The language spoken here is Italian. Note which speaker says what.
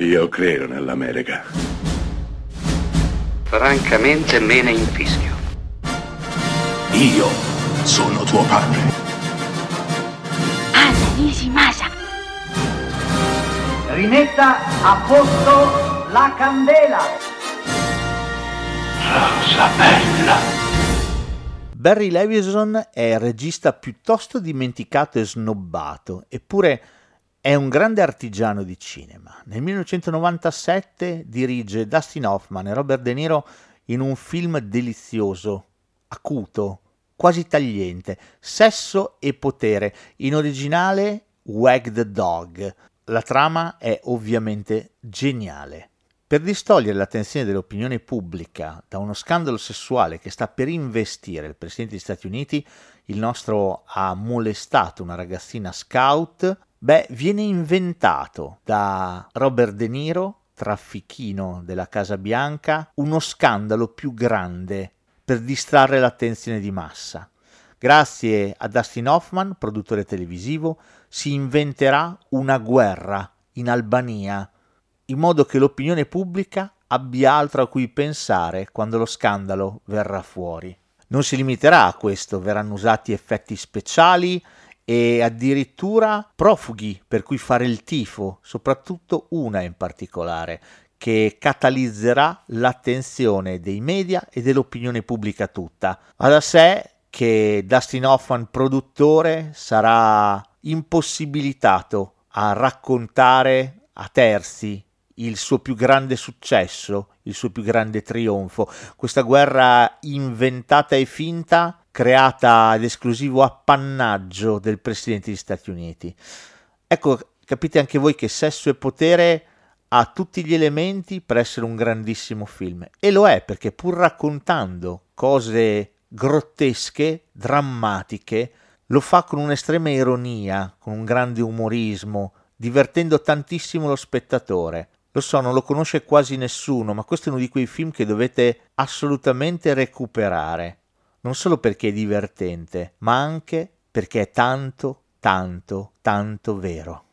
Speaker 1: Io credo nell'America.
Speaker 2: Francamente me ne infischio.
Speaker 3: Io sono tuo padre.
Speaker 4: Anna Nishimasa.
Speaker 5: Rimetta a posto la candela.
Speaker 3: Rosa bella.
Speaker 6: Barry Levison è regista piuttosto dimenticato e snobbato, eppure è un grande artigiano di cinema. Nel 1997 dirige Dustin Hoffman e Robert De Niro in un film delizioso, acuto, quasi tagliente, Sesso e potere, in originale Wag the Dog. La trama è ovviamente geniale. Per distogliere l'attenzione dell'opinione pubblica da uno scandalo sessuale che sta per investire il Presidente degli Stati Uniti, il nostro ha molestato una ragazzina scout, beh, viene inventato da Robert De Niro, traffichino della Casa Bianca, uno scandalo più grande per distrarre l'attenzione di massa. Grazie a Dustin Hoffman, produttore televisivo, si inventerà una guerra in Albania in modo che l'opinione pubblica abbia altro a cui pensare quando lo scandalo verrà fuori. Non si limiterà a questo, verranno usati effetti speciali e addirittura profughi per cui fare il tifo, soprattutto una in particolare, che catalizzerà l'attenzione dei media e dell'opinione pubblica tutta. Va da sé che Dustin Hoffman, produttore, sarà impossibilitato a raccontare a terzi il suo più grande successo, il suo più grande trionfo, questa guerra inventata e finta creata ad esclusivo appannaggio del Presidente degli Stati Uniti. Ecco, capite anche voi che Sesso e Potere ha tutti gli elementi per essere un grandissimo film e lo è perché pur raccontando cose grottesche, drammatiche, lo fa con un'estrema ironia, con un grande umorismo, divertendo tantissimo lo spettatore. Lo so, non lo conosce quasi nessuno, ma questo è uno di quei film che dovete assolutamente recuperare. Non solo perché è divertente, ma anche perché è tanto, tanto, tanto vero.